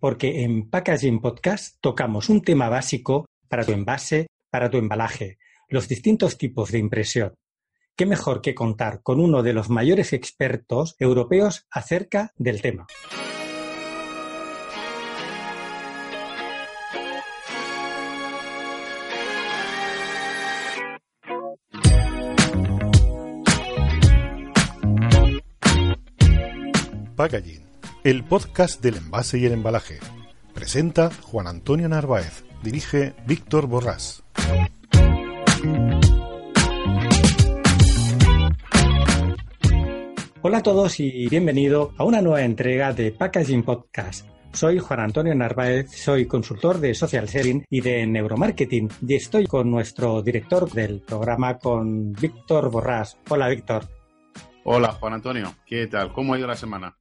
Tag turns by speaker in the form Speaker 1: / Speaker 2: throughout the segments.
Speaker 1: porque en Packaging Podcast tocamos un tema básico para tu envase, para tu embalaje, los distintos tipos de impresión. ¿Qué mejor que contar con uno de los mayores expertos europeos acerca del tema?
Speaker 2: Packaging, el podcast del envase y el embalaje. Presenta Juan Antonio Narváez, dirige Víctor Borrás.
Speaker 1: Hola a todos y bienvenido a una nueva entrega de Packaging Podcast. Soy Juan Antonio Narváez, soy consultor de social selling y de neuromarketing y estoy con nuestro director del programa, con Víctor Borrás. Hola Víctor.
Speaker 3: Hola Juan Antonio, ¿qué tal? ¿Cómo ha ido la semana?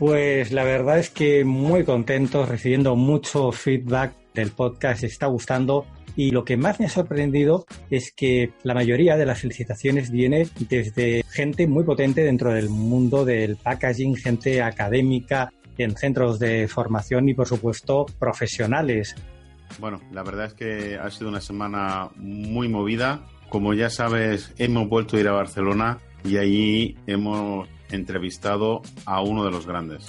Speaker 1: Pues la verdad es que muy contentos, recibiendo mucho feedback del podcast, está gustando y lo que más me ha sorprendido es que la mayoría de las felicitaciones viene desde gente muy potente dentro del mundo del packaging, gente académica en centros de formación y por supuesto profesionales.
Speaker 3: Bueno, la verdad es que ha sido una semana muy movida. Como ya sabes, hemos vuelto a ir a Barcelona y allí hemos entrevistado a uno de los grandes.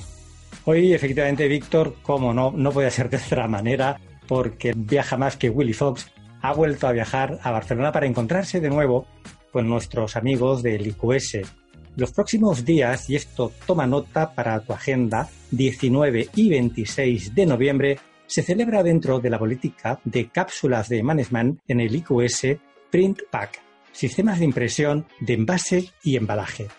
Speaker 1: Hoy, efectivamente, Víctor, como no, no puede ser de otra manera, porque viaja más que Willy Fox, ha vuelto a viajar a Barcelona para encontrarse de nuevo con nuestros amigos del IQS. Los próximos días, y esto toma nota para tu agenda, 19 y 26 de noviembre, se celebra dentro de la política de cápsulas de management en el IQS Print Pack, sistemas de impresión de envase y embalaje.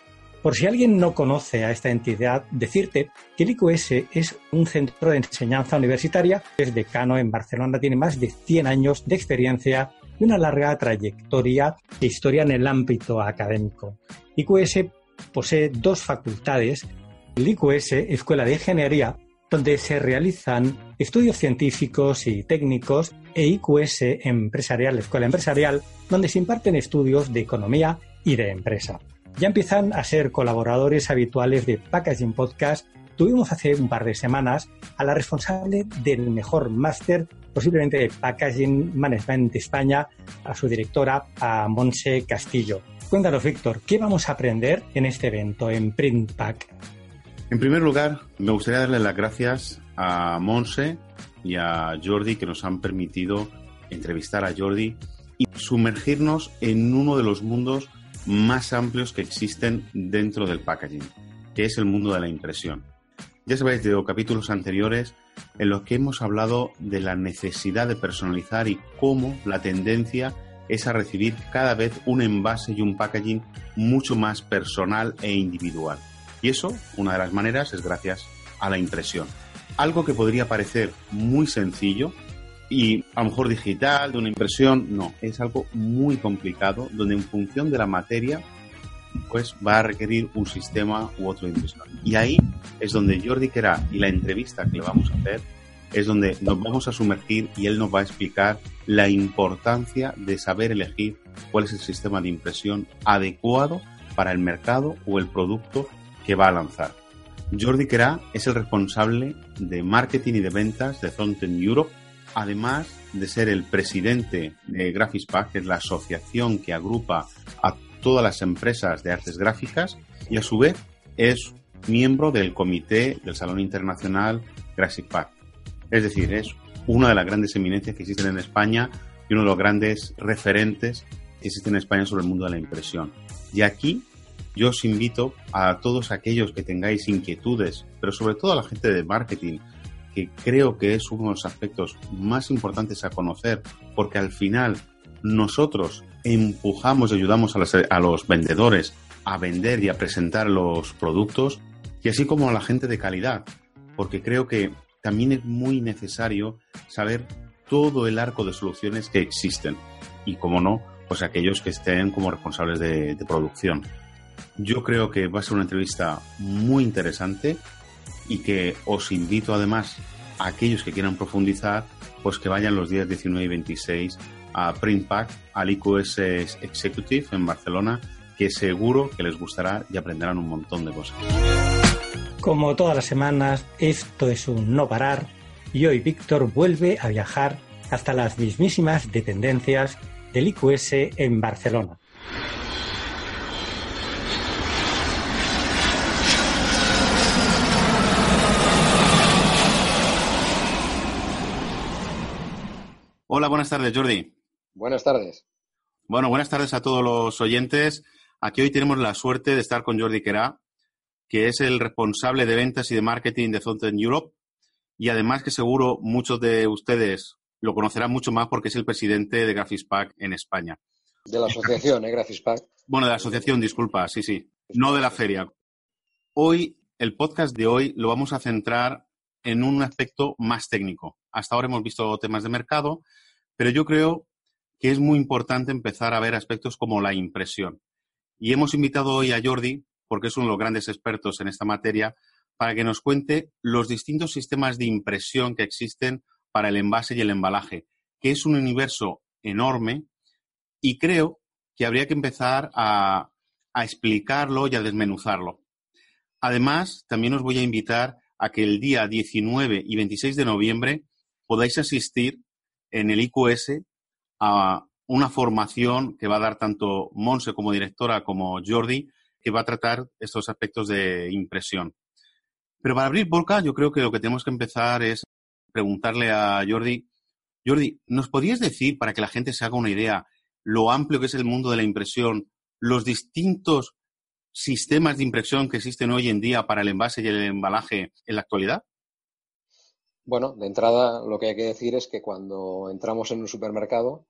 Speaker 1: Por si alguien no conoce a esta entidad, decirte que el IQS es un centro de enseñanza universitaria, es decano en Barcelona, tiene más de 100 años de experiencia y una larga trayectoria e historia en el ámbito académico. IQS posee dos facultades, el IQS, Escuela de Ingeniería, donde se realizan estudios científicos y técnicos, e IQS Empresarial, Escuela Empresarial, donde se imparten estudios de economía y de empresa. Ya empiezan a ser colaboradores habituales de Packaging Podcast. Tuvimos hace un par de semanas a la responsable del mejor máster, posiblemente de Packaging Management de España, a su directora, a Monse Castillo. Cuéntanos, Víctor, ¿qué vamos a aprender en este evento, en Print Pack?
Speaker 3: En primer lugar, me gustaría darle las gracias a Monse y a Jordi que nos han permitido entrevistar a Jordi y sumergirnos en uno de los mundos más amplios que existen dentro del packaging, que es el mundo de la impresión. Ya sabéis de capítulos anteriores en los que hemos hablado de la necesidad de personalizar y cómo la tendencia es a recibir cada vez un envase y un packaging mucho más personal e individual. Y eso, una de las maneras, es gracias a la impresión. Algo que podría parecer muy sencillo, y a lo mejor digital, de una impresión, no, es algo muy complicado donde en función de la materia pues va a requerir un sistema u otro de. Y ahí es donde Jordi Querá y la entrevista que le vamos a hacer es donde nos vamos a sumergir y él nos va a explicar la importancia de saber elegir cuál es el sistema de impresión adecuado para el mercado o el producto que va a lanzar. Jordi Querá es el responsable de marketing y de ventas de Zonten Europe además de ser el presidente de GraphicsPack, que es la asociación que agrupa a todas las empresas de artes gráficas, y a su vez es miembro del comité del Salón Internacional GraphicsPack. Es decir, es una de las grandes eminencias que existen en España y uno de los grandes referentes que existen en España sobre el mundo de la impresión. Y aquí yo os invito a todos aquellos que tengáis inquietudes, pero sobre todo a la gente de marketing, que creo que es uno de los aspectos más importantes a conocer, porque al final nosotros empujamos y ayudamos a los, vendedores a vender y a presentar los productos, y así como a la gente de calidad, porque creo que también es muy necesario saber todo el arco de soluciones que existen y, como no, pues aquellos que estén como responsables de, de producción. Yo creo que va a ser una entrevista muy interesante y que os invito además a aquellos que quieran profundizar, pues que vayan los días 19 y 26 a Printpack, al IQS Executive en Barcelona, que seguro que les gustará y aprenderán un montón de cosas.
Speaker 1: Como todas las semanas, esto es un no parar y hoy Víctor vuelve a viajar hasta las mismísimas dependencias del IQS en Barcelona.
Speaker 3: Hola, buenas tardes, Jordi.
Speaker 4: Buenas tardes.
Speaker 3: Bueno, buenas tardes a todos los oyentes. Aquí hoy tenemos la suerte de estar con Jordi Querá, que es el responsable de ventas y de marketing de Zonten Europe. Y además que seguro muchos de ustedes lo conocerán mucho más porque es el presidente de Graphicspack en España.
Speaker 4: De la asociación, ¿eh? Graphicspack.
Speaker 3: Bueno, de la asociación, disculpa, sí, sí. No de la feria. Hoy, el podcast de hoy lo vamos a centrar en un aspecto más técnico. Hasta ahora hemos visto temas de mercado, pero yo creo que es muy importante empezar a ver aspectos como la impresión. Y hemos invitado hoy a Jordi, porque es uno de los grandes expertos en esta materia, para que nos cuente los distintos sistemas de impresión que existen para el envase y el embalaje, que es un universo enorme y creo que habría que empezar a, a explicarlo y a desmenuzarlo. Además, también os voy a invitar a que el día 19 y 26 de noviembre podáis asistir en el IQS a una formación que va a dar tanto Monse como directora como Jordi, que va a tratar estos aspectos de impresión. Pero para abrir boca, yo creo que lo que tenemos que empezar es preguntarle a Jordi, Jordi, ¿nos podrías decir, para que la gente se haga una idea, lo amplio que es el mundo de la impresión, los distintos sistemas de impresión que existen hoy en día para el envase y el embalaje en la actualidad?
Speaker 4: Bueno, de entrada lo que hay que decir es que cuando entramos en un supermercado,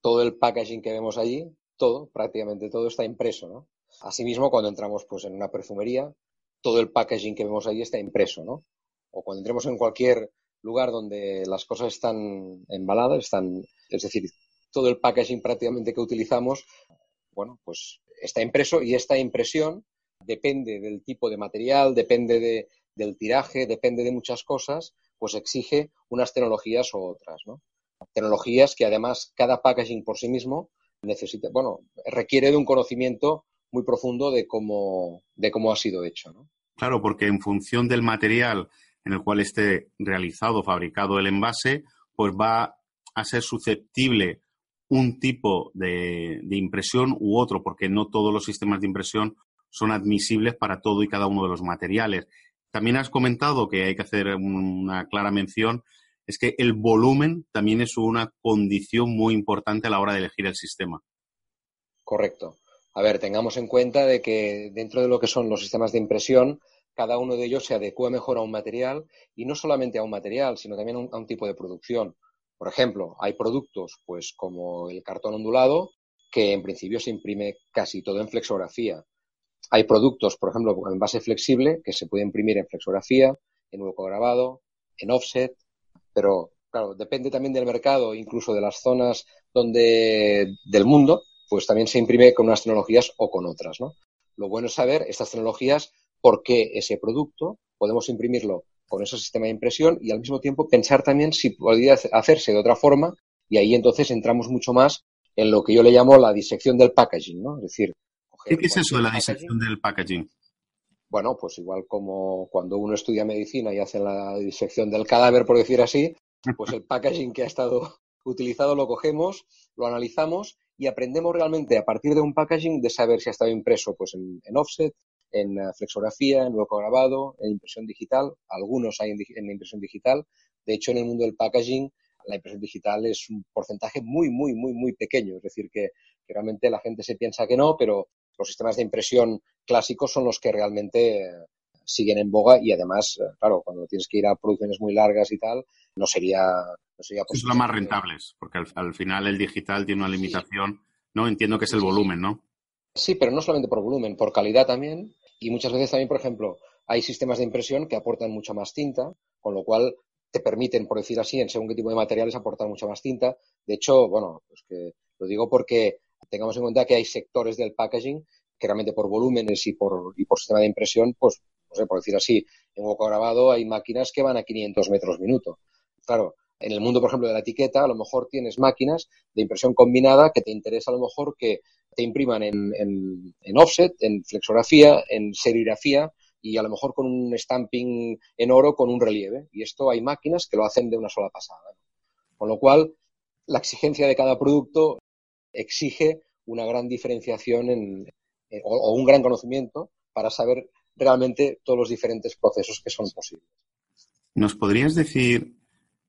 Speaker 4: todo el packaging que vemos allí, todo, prácticamente todo está impreso, ¿no? Asimismo, cuando entramos pues, en una perfumería, todo el packaging que vemos allí está impreso, ¿no? O cuando entremos en cualquier lugar donde las cosas están embaladas, están, es decir, todo el packaging prácticamente que utilizamos, bueno, pues está impreso y esta impresión depende del tipo de material, depende de, del tiraje, depende de muchas cosas, pues exige unas tecnologías u otras, ¿no? Tecnologías que además cada packaging por sí mismo necesita, bueno, requiere de un conocimiento muy profundo de cómo, de cómo ha sido hecho, ¿no?
Speaker 3: Claro, porque en función del material en el cual esté realizado, fabricado el envase, pues va a ser susceptible un tipo de, de, impresión u otro, porque no todos los sistemas de impresión son admisibles para todo y cada uno de los materiales. También has comentado que hay que hacer una clara mención, es que el volumen también es una condición muy importante a la hora de elegir el sistema.
Speaker 4: Correcto. A ver, tengamos en cuenta de que dentro de lo que son los sistemas de impresión, cada uno de ellos se adecua mejor a un material y no solamente a un material, sino también a un, a un tipo de producción. Por ejemplo, hay productos, pues como el cartón ondulado, que en principio se imprime casi todo en flexografía. Hay productos, por ejemplo, en base flexible, que se puede imprimir en flexografía, en hueco grabado, en offset, pero claro, depende también del mercado, incluso de las zonas donde del mundo, pues también se imprime con unas tecnologías o con otras, ¿no? Lo bueno es saber estas tecnologías, por qué ese producto podemos imprimirlo con ese sistema de impresión y al mismo tiempo pensar también si podría hacerse de otra forma y ahí entonces entramos mucho más en lo que yo le llamo la disección del packaging, ¿no? Es decir,
Speaker 3: ¿Qué, ¿Qué es eso de la disección del packaging?
Speaker 4: Bueno, pues igual como cuando uno estudia medicina y hace la disección del cadáver, por decir así, pues el packaging que ha estado utilizado lo cogemos, lo analizamos y aprendemos realmente a partir de un packaging de saber si ha estado impreso pues en, en offset, en flexografía, en hueco grabado, en impresión digital. Algunos hay en, en impresión digital. De hecho, en el mundo del packaging la impresión digital es un porcentaje muy, muy, muy, muy pequeño. Es decir, que, que realmente la gente se piensa que no, pero los sistemas de impresión clásicos son los que realmente siguen en boga y además, claro, cuando tienes que ir a producciones muy largas y tal, no sería, no sería
Speaker 3: posible. Son más rentables, porque al, al, final el digital tiene una limitación, ¿no? Entiendo que es el volumen, ¿no?
Speaker 4: Sí, pero no solamente por volumen, por calidad también. Y muchas veces también, por ejemplo, hay sistemas de impresión que aportan mucha más tinta, con lo cual te permiten, por decir así, en según qué tipo de materiales aportar mucha más tinta. De hecho, bueno, pues que lo digo porque tengamos en cuenta que hay sectores del packaging que realmente por volúmenes y por, y por sistema de impresión, pues, no sé, por decir así, en hueco grabado hay máquinas que van a 500 metros minuto. Claro, en el mundo, por ejemplo, de la etiqueta, a lo mejor tienes máquinas de impresión combinada que te interesa a lo mejor que te impriman en, en, offset, en flexografía, en serigrafía y a lo mejor con un stamping en oro con un relieve. Y esto hay máquinas que lo hacen de una sola pasada. Con lo cual, la exigencia de cada producto exige una gran diferenciación en, eh, o, un gran conocimiento para saber realmente todos los diferentes procesos que son posibles.
Speaker 3: ¿Nos podrías decir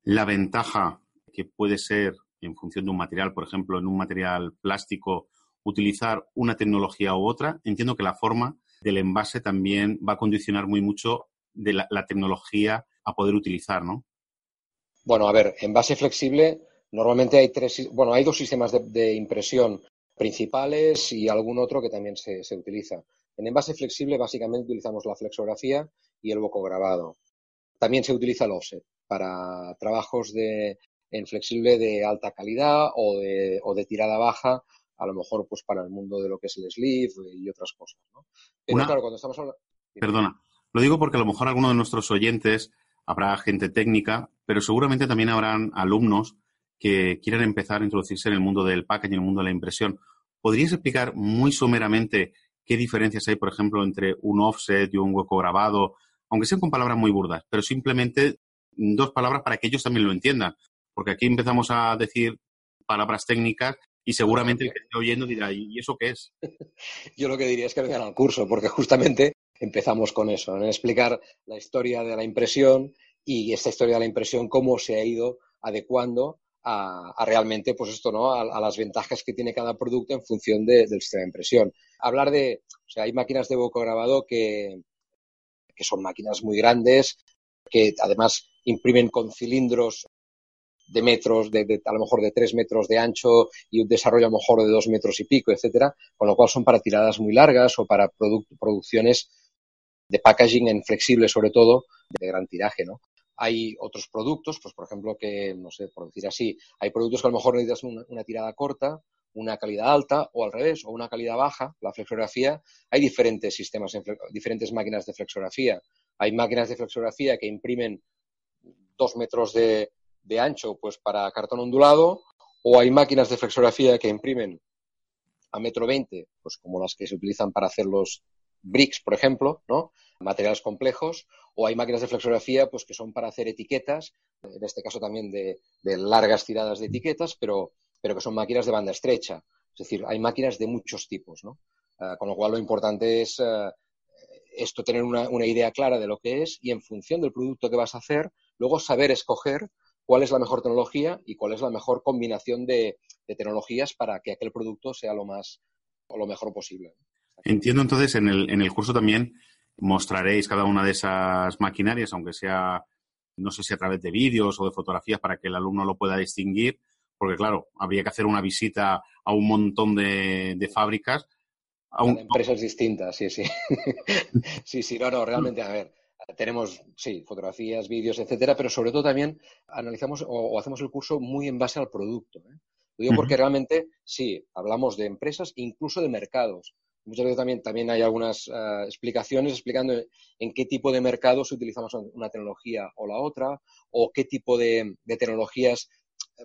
Speaker 3: la ventaja que puede ser en función de un material, por ejemplo, en un material plástico, utilizar una tecnología u otra? Entiendo que la forma del envase también va a condicionar muy mucho de la, tecnología a poder utilizar, ¿no?
Speaker 4: Bueno, a ver, envase flexible, normalmente hay tres, bueno, hay dos sistemas de, impresión principales y algún otro que también se, utiliza. En envase flexible, básicamente utilizamos la flexografía y el grabado. También se utiliza el offset para trabajos de, en flexible de alta calidad o de, o de tirada baja a lo mejor pues para el mundo de lo que es el sleeve y otras cosas. ¿no?
Speaker 3: Pero claro, cuando estamos hablando... Perdona, lo digo porque a lo mejor alguno de nuestros oyentes habrá gente técnica, pero seguramente también habrán alumnos que quieran empezar a introducirse en el mundo del packaging, en el mundo de la impresión. ¿Podrías explicar muy someramente qué diferencias hay, por ejemplo, entre un offset y un hueco grabado? Aunque sean con palabras muy burdas, pero simplemente dos palabras para que ellos también lo entiendan. Porque aquí empezamos a decir palabras técnicas y seguramente el que esté oyendo dirá, ¿y eso qué es?
Speaker 4: Yo lo que diría es que vengan al curso, porque justamente empezamos con eso, explicar la historia de la impresión y esta historia de la impresión, cómo se ha ido adecuando a, realmente, pues esto, ¿no? A, las ventajas que tiene cada producto en función del sistema de impresión. Hablar de, o sea, hay máquinas de boco grabado que, que son máquinas muy grandes, que además imprimen con cilindros de metros, de, a lo mejor de tres metros de ancho y un desarrollo a lo mejor de dos metros y pico, etcétera, con lo cual son para tiradas muy largas o para producciones de packaging en flexible, sobre todo, de gran tiraje, ¿no? Hay otros productos, pues por ejemplo, que, no sé, por decir así, hay productos que a lo mejor necesitas una, tirada corta, una calidad alta o al revés, o una calidad baja, la flexografía. Hay diferentes sistemas, diferentes máquinas de flexografía. Hay máquinas de flexografía que imprimen dos metros de, de ancho pues para cartón ondulado o hay máquinas de flexografía que imprimen a metro veinte, pues como las que se utilizan para hacer los bricks, por ejemplo, ¿no? Materiales complejos, o hay máquinas de flexografía pues que son para hacer etiquetas, en este caso también de, largas tiradas de etiquetas, pero, pero que son máquinas de banda estrecha. Es decir, hay máquinas de muchos tipos, ¿no? Ah, con lo cual lo importante es ah, esto, tener una, una idea clara de lo que es y en función del producto que vas a hacer, luego saber escoger cuál es la mejor tecnología y cuál es la mejor combinación de, tecnologías para que aquel producto sea lo más o lo mejor posible.
Speaker 3: Entiendo entonces en el, en el curso también mostraréis cada una de esas maquinarias, aunque sea, no sé si a través de vídeos o de fotografías para que el alumno lo pueda distinguir, porque claro, habría que hacer una visita a un montón de, fábricas.
Speaker 4: A empresas distintas, sí, sí. sí, sí, no, no, realmente, a ver, tenemos, sí, fotografías, vídeos, etcétera, pero sobre todo también analizamos o, hacemos el curso muy en base al producto. ¿eh? Lo digo porque realmente, sí, hablamos de empresas, incluso de mercados. Muchas veces también, también hay algunas eh, explicaciones explicando en qué tipo de mercados utilizamos una tecnología o la otra, o qué tipo de, tecnologías,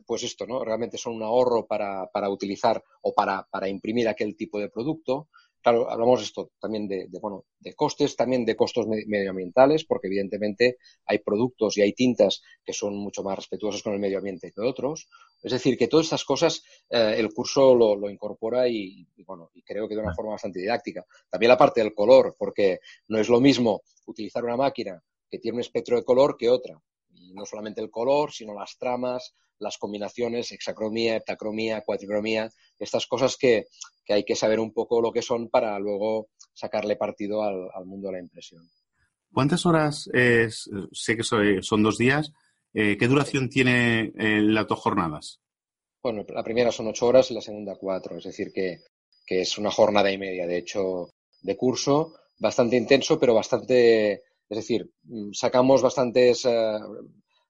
Speaker 4: pues esto, ¿no? Realmente son un ahorro para, para utilizar o para, para imprimir aquel tipo de producto. Claro, hablamos esto también de, bueno, de costes, también de costos medioambientales, porque evidentemente hay productos y hay tintas que son mucho más respetuosos con el medio ambiente que otros. Es decir, que todas estas cosas eh, el curso lo, incorpora y, bueno, y creo que de una forma bastante didáctica. También la parte del color, porque no es lo mismo utilizar una máquina que tiene un espectro de color que otra. Y no solamente el color, sino las tramas, las combinaciones, hexacromía, heptacromía, cuatricromía, estas cosas que, hay que saber un poco lo que son para luego sacarle partido al, mundo de la impresión.
Speaker 3: ¿Cuántas horas es, sé que son dos días, eh, qué duración tiene eh, las dos jornadas?
Speaker 4: Bueno, la primera son ocho horas y la segunda cuatro, es decir, que, es una jornada y media, de hecho, de curso, bastante intenso, pero bastante Es decir, mm, sacamos bastantes, eh,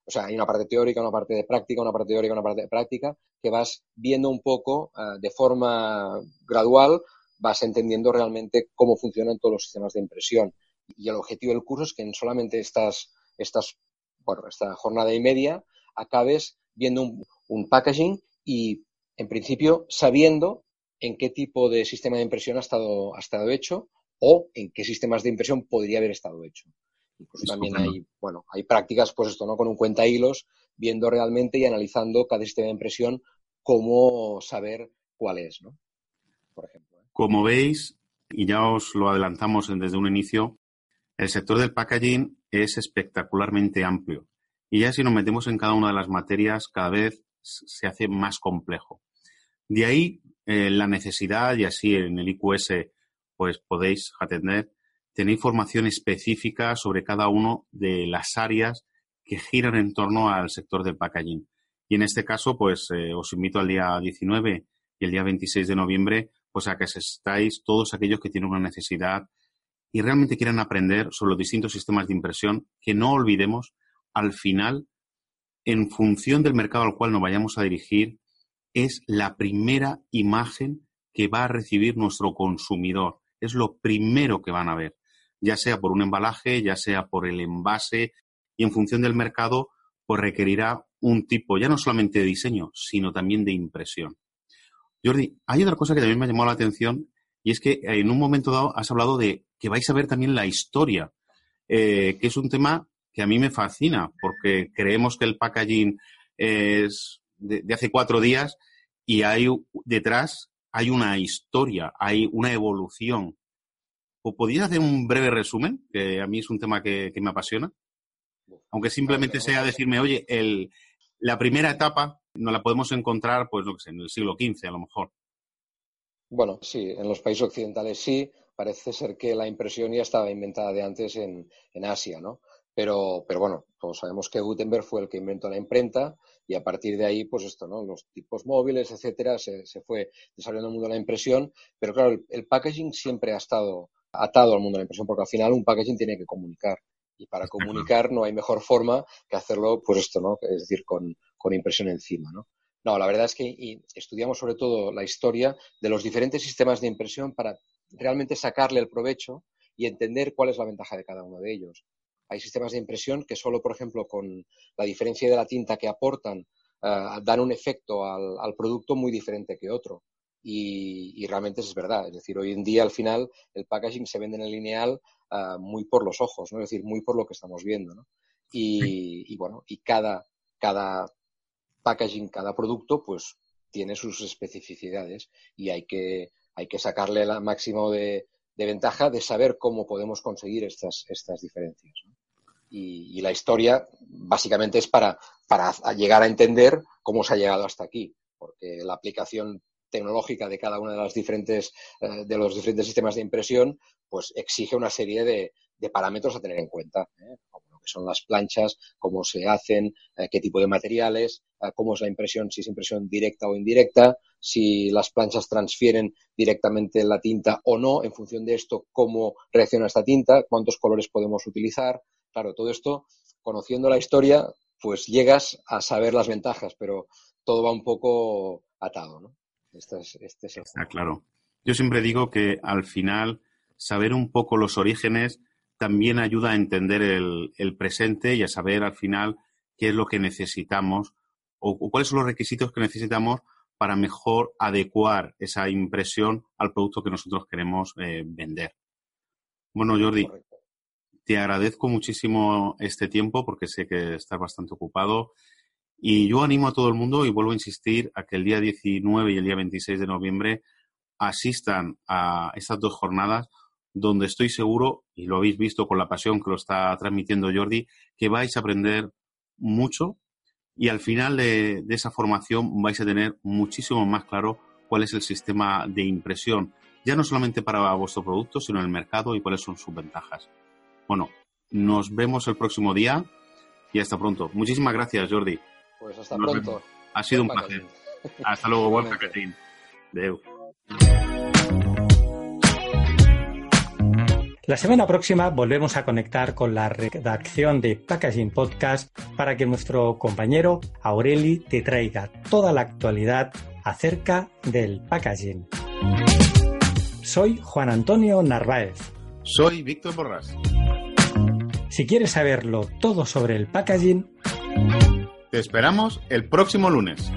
Speaker 4: o sea, hay una parte teórica, una parte de práctica, una parte teórica, una parte de práctica, que vas viendo un poco eh, de forma gradual, vas entendiendo realmente cómo funcionan todos los sistemas de impresión. Y el objetivo del curso es que en solamente estas, estas bueno, esta jornada y media acabes viendo un, un packaging y, en principio, sabiendo en qué tipo de sistema de impresión ha estado, ha estado hecho o en qué sistemas de impresión podría haber estado hecho. Incluso también hay, bueno, hay prácticas, pues esto, ¿no? Con un cuenta hilos, viendo realmente y analizando cada sistema de impresión, cómo saber cuál es, ¿no?
Speaker 3: Por ejemplo. ¿eh? Como veis, y ya os lo adelantamos desde un inicio, el sector del packaging es espectacularmente amplio. Y ya si nos metemos en cada una de las materias, cada vez se hace más complejo. De ahí eh, la necesidad, y así en el IQS pues podéis atender, tener información específica sobre cada una de las áreas que giran en torno al sector del packaging. Y en este caso, pues eh, os invito al día 19 y el día 26 de noviembre, pues a que estáis todos aquellos que tienen una necesidad y realmente quieran aprender sobre los distintos sistemas de impresión, que no olvidemos, al final, en función del mercado al cual nos vayamos a dirigir, es la primera imagen que va a recibir nuestro consumidor. Es lo primero que van a ver, ya sea por un embalaje, ya sea por el envase, y en función del mercado, pues requerirá un tipo ya no solamente de diseño, sino también de impresión. Jordi, hay otra cosa que también me ha llamado la atención y es que en un momento dado has hablado de que vais a ver también la historia, eh, que es un tema que a mí me fascina porque creemos que el packaging es de, hace cuatro días y hay detrás hay una historia, hay una evolución. ¿O podrías hacer un breve resumen? Que a mí es un tema que, me apasiona. Aunque simplemente sea decirme, oye, el, la primera etapa no la podemos encontrar, pues, no sé, en el siglo XV a lo mejor.
Speaker 4: Bueno, sí, en los países occidentales sí. Parece ser que la impresión ya estaba inventada de antes en, en Asia, ¿no? Pero, pero bueno, todos sabemos que Gutenberg fue el que inventó la imprenta y a partir de ahí, pues esto, ¿no? Los tipos móviles, etcétera, se, fue desarrollando el mundo de la impresión, pero claro, el, packaging siempre ha estado atado al mundo de la impresión, porque al final un packaging tiene que comunicar. Y para comunicar no hay mejor forma que hacerlo, pues esto, ¿no? Es decir, con, con impresión encima, ¿no? No, la verdad es que estudiamos sobre todo la historia de los diferentes sistemas de impresión para realmente sacarle el provecho y entender cuál es la ventaja de cada uno de ellos. Hay sistemas de impresión que solo, por ejemplo, con la diferencia de la tinta que aportan, eh, dan un efecto al, producto muy diferente que otro. Y, realmente es verdad. Es decir, hoy en día, al final, el packaging se vende en el lineal eh, muy por los ojos, ¿no? Es decir, muy por lo que estamos viendo, ¿no? Y, bueno, y cada, cada packaging, cada producto, pues tiene sus especificidades y hay que, hay que sacarle el máximo de, ventaja de saber cómo podemos conseguir estas, estas diferencias. Y, la historia básicamente es para, para llegar a entender cómo se ha llegado hasta aquí, porque la aplicación tecnológica de cada una de las diferentes eh, de los diferentes sistemas de impresión pues exige una serie de, parámetros a tener en cuenta ¿eh? son las planchas, cómo se hacen, eh, qué tipo de materiales, eh, cómo es la impresión, si es impresión directa o indirecta, si las planchas transfieren directamente la tinta o no, en función de esto, cómo reacciona esta tinta, cuántos colores podemos utilizar. Claro, todo esto, conociendo la historia, pues llegas a saber las ventajas, pero todo va un poco atado, ¿no?
Speaker 3: Este es, este ah, claro. Yo siempre digo que al final saber un poco los orígenes también ayuda a entender el, presente y a saber al final qué es lo que necesitamos o, cuáles son los requisitos que necesitamos para mejor adecuar esa impresión al producto que nosotros queremos eh, vender. Bueno, Jordi, te agradezco muchísimo este tiempo porque sé que estás bastante ocupado y yo animo a todo el mundo y vuelvo a insistir a que el día 19 y el día 26 de noviembre asistan a estas dos jornadas donde estoy seguro, y lo habéis visto con la pasión que lo está transmitiendo Jordi, que vais a aprender mucho y al final de, esa formación vais a tener muchísimo más claro cuál es el sistema de impresión, ya no solamente para vuestro producto, sino en el mercado y cuáles son sus ventajas. Bueno, nos vemos el próximo día y hasta pronto. Muchísimas gracias, Jordi.
Speaker 4: Pues hasta pronto.
Speaker 3: Ha sido un placer. Hasta luego, buen paquetín. Deu.
Speaker 1: La semana próxima volvemos a conectar con la redacción de Packaging Podcast para que nuestro compañero Aureli te traiga toda la actualidad acerca del packaging. Soy Juan Antonio Narváez.
Speaker 3: Soy Víctor Borrás.
Speaker 1: Si quieres saberlo todo sobre el packaging,
Speaker 3: te esperamos el próximo lunes.